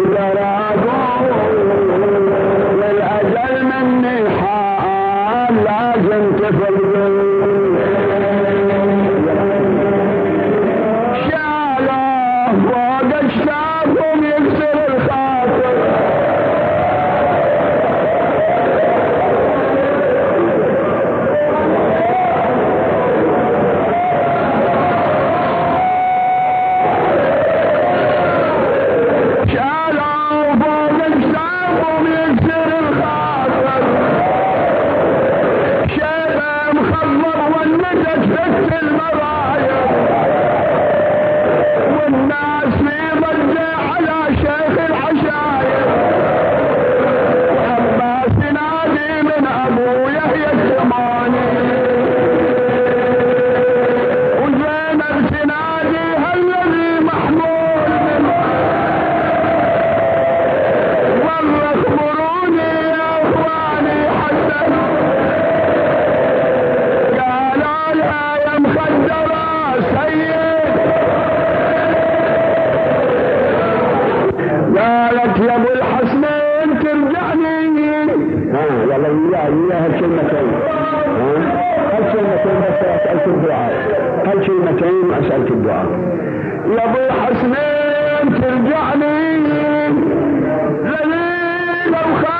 لله ಚಂದಾ قال كلمتين وأسألت الدعاء. يا أبو حسنين ترجعني. لليل وخالي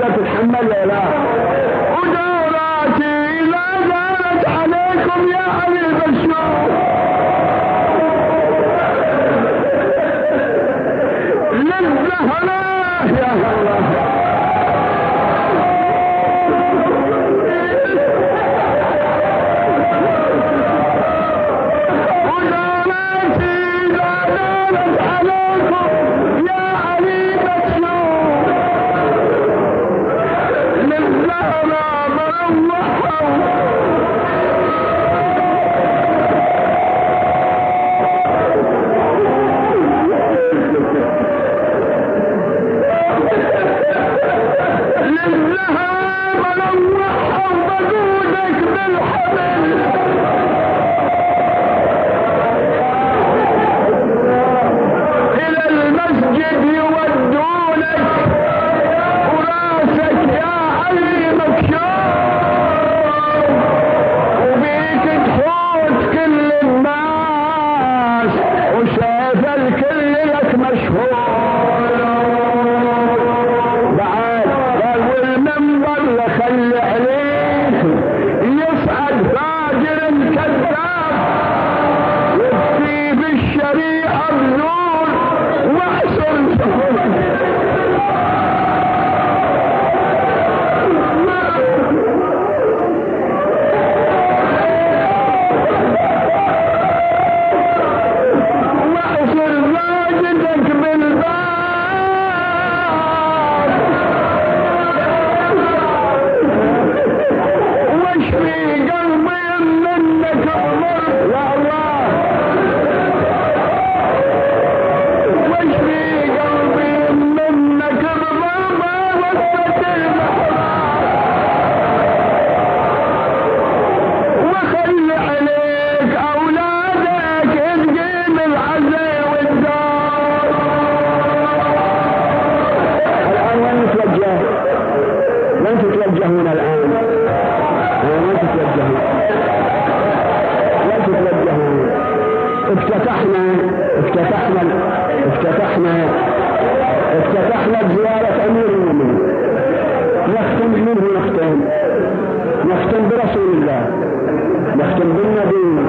تقدر تتحمل ولا لا؟ ودوراتي لا زالت عليكم يا علي بشوف افتتحنا افتتحنا افتتحنا افتتحنا بزيارة أمير المؤمنين. نختم منه نختم. نختم برسول الله. نختم بالله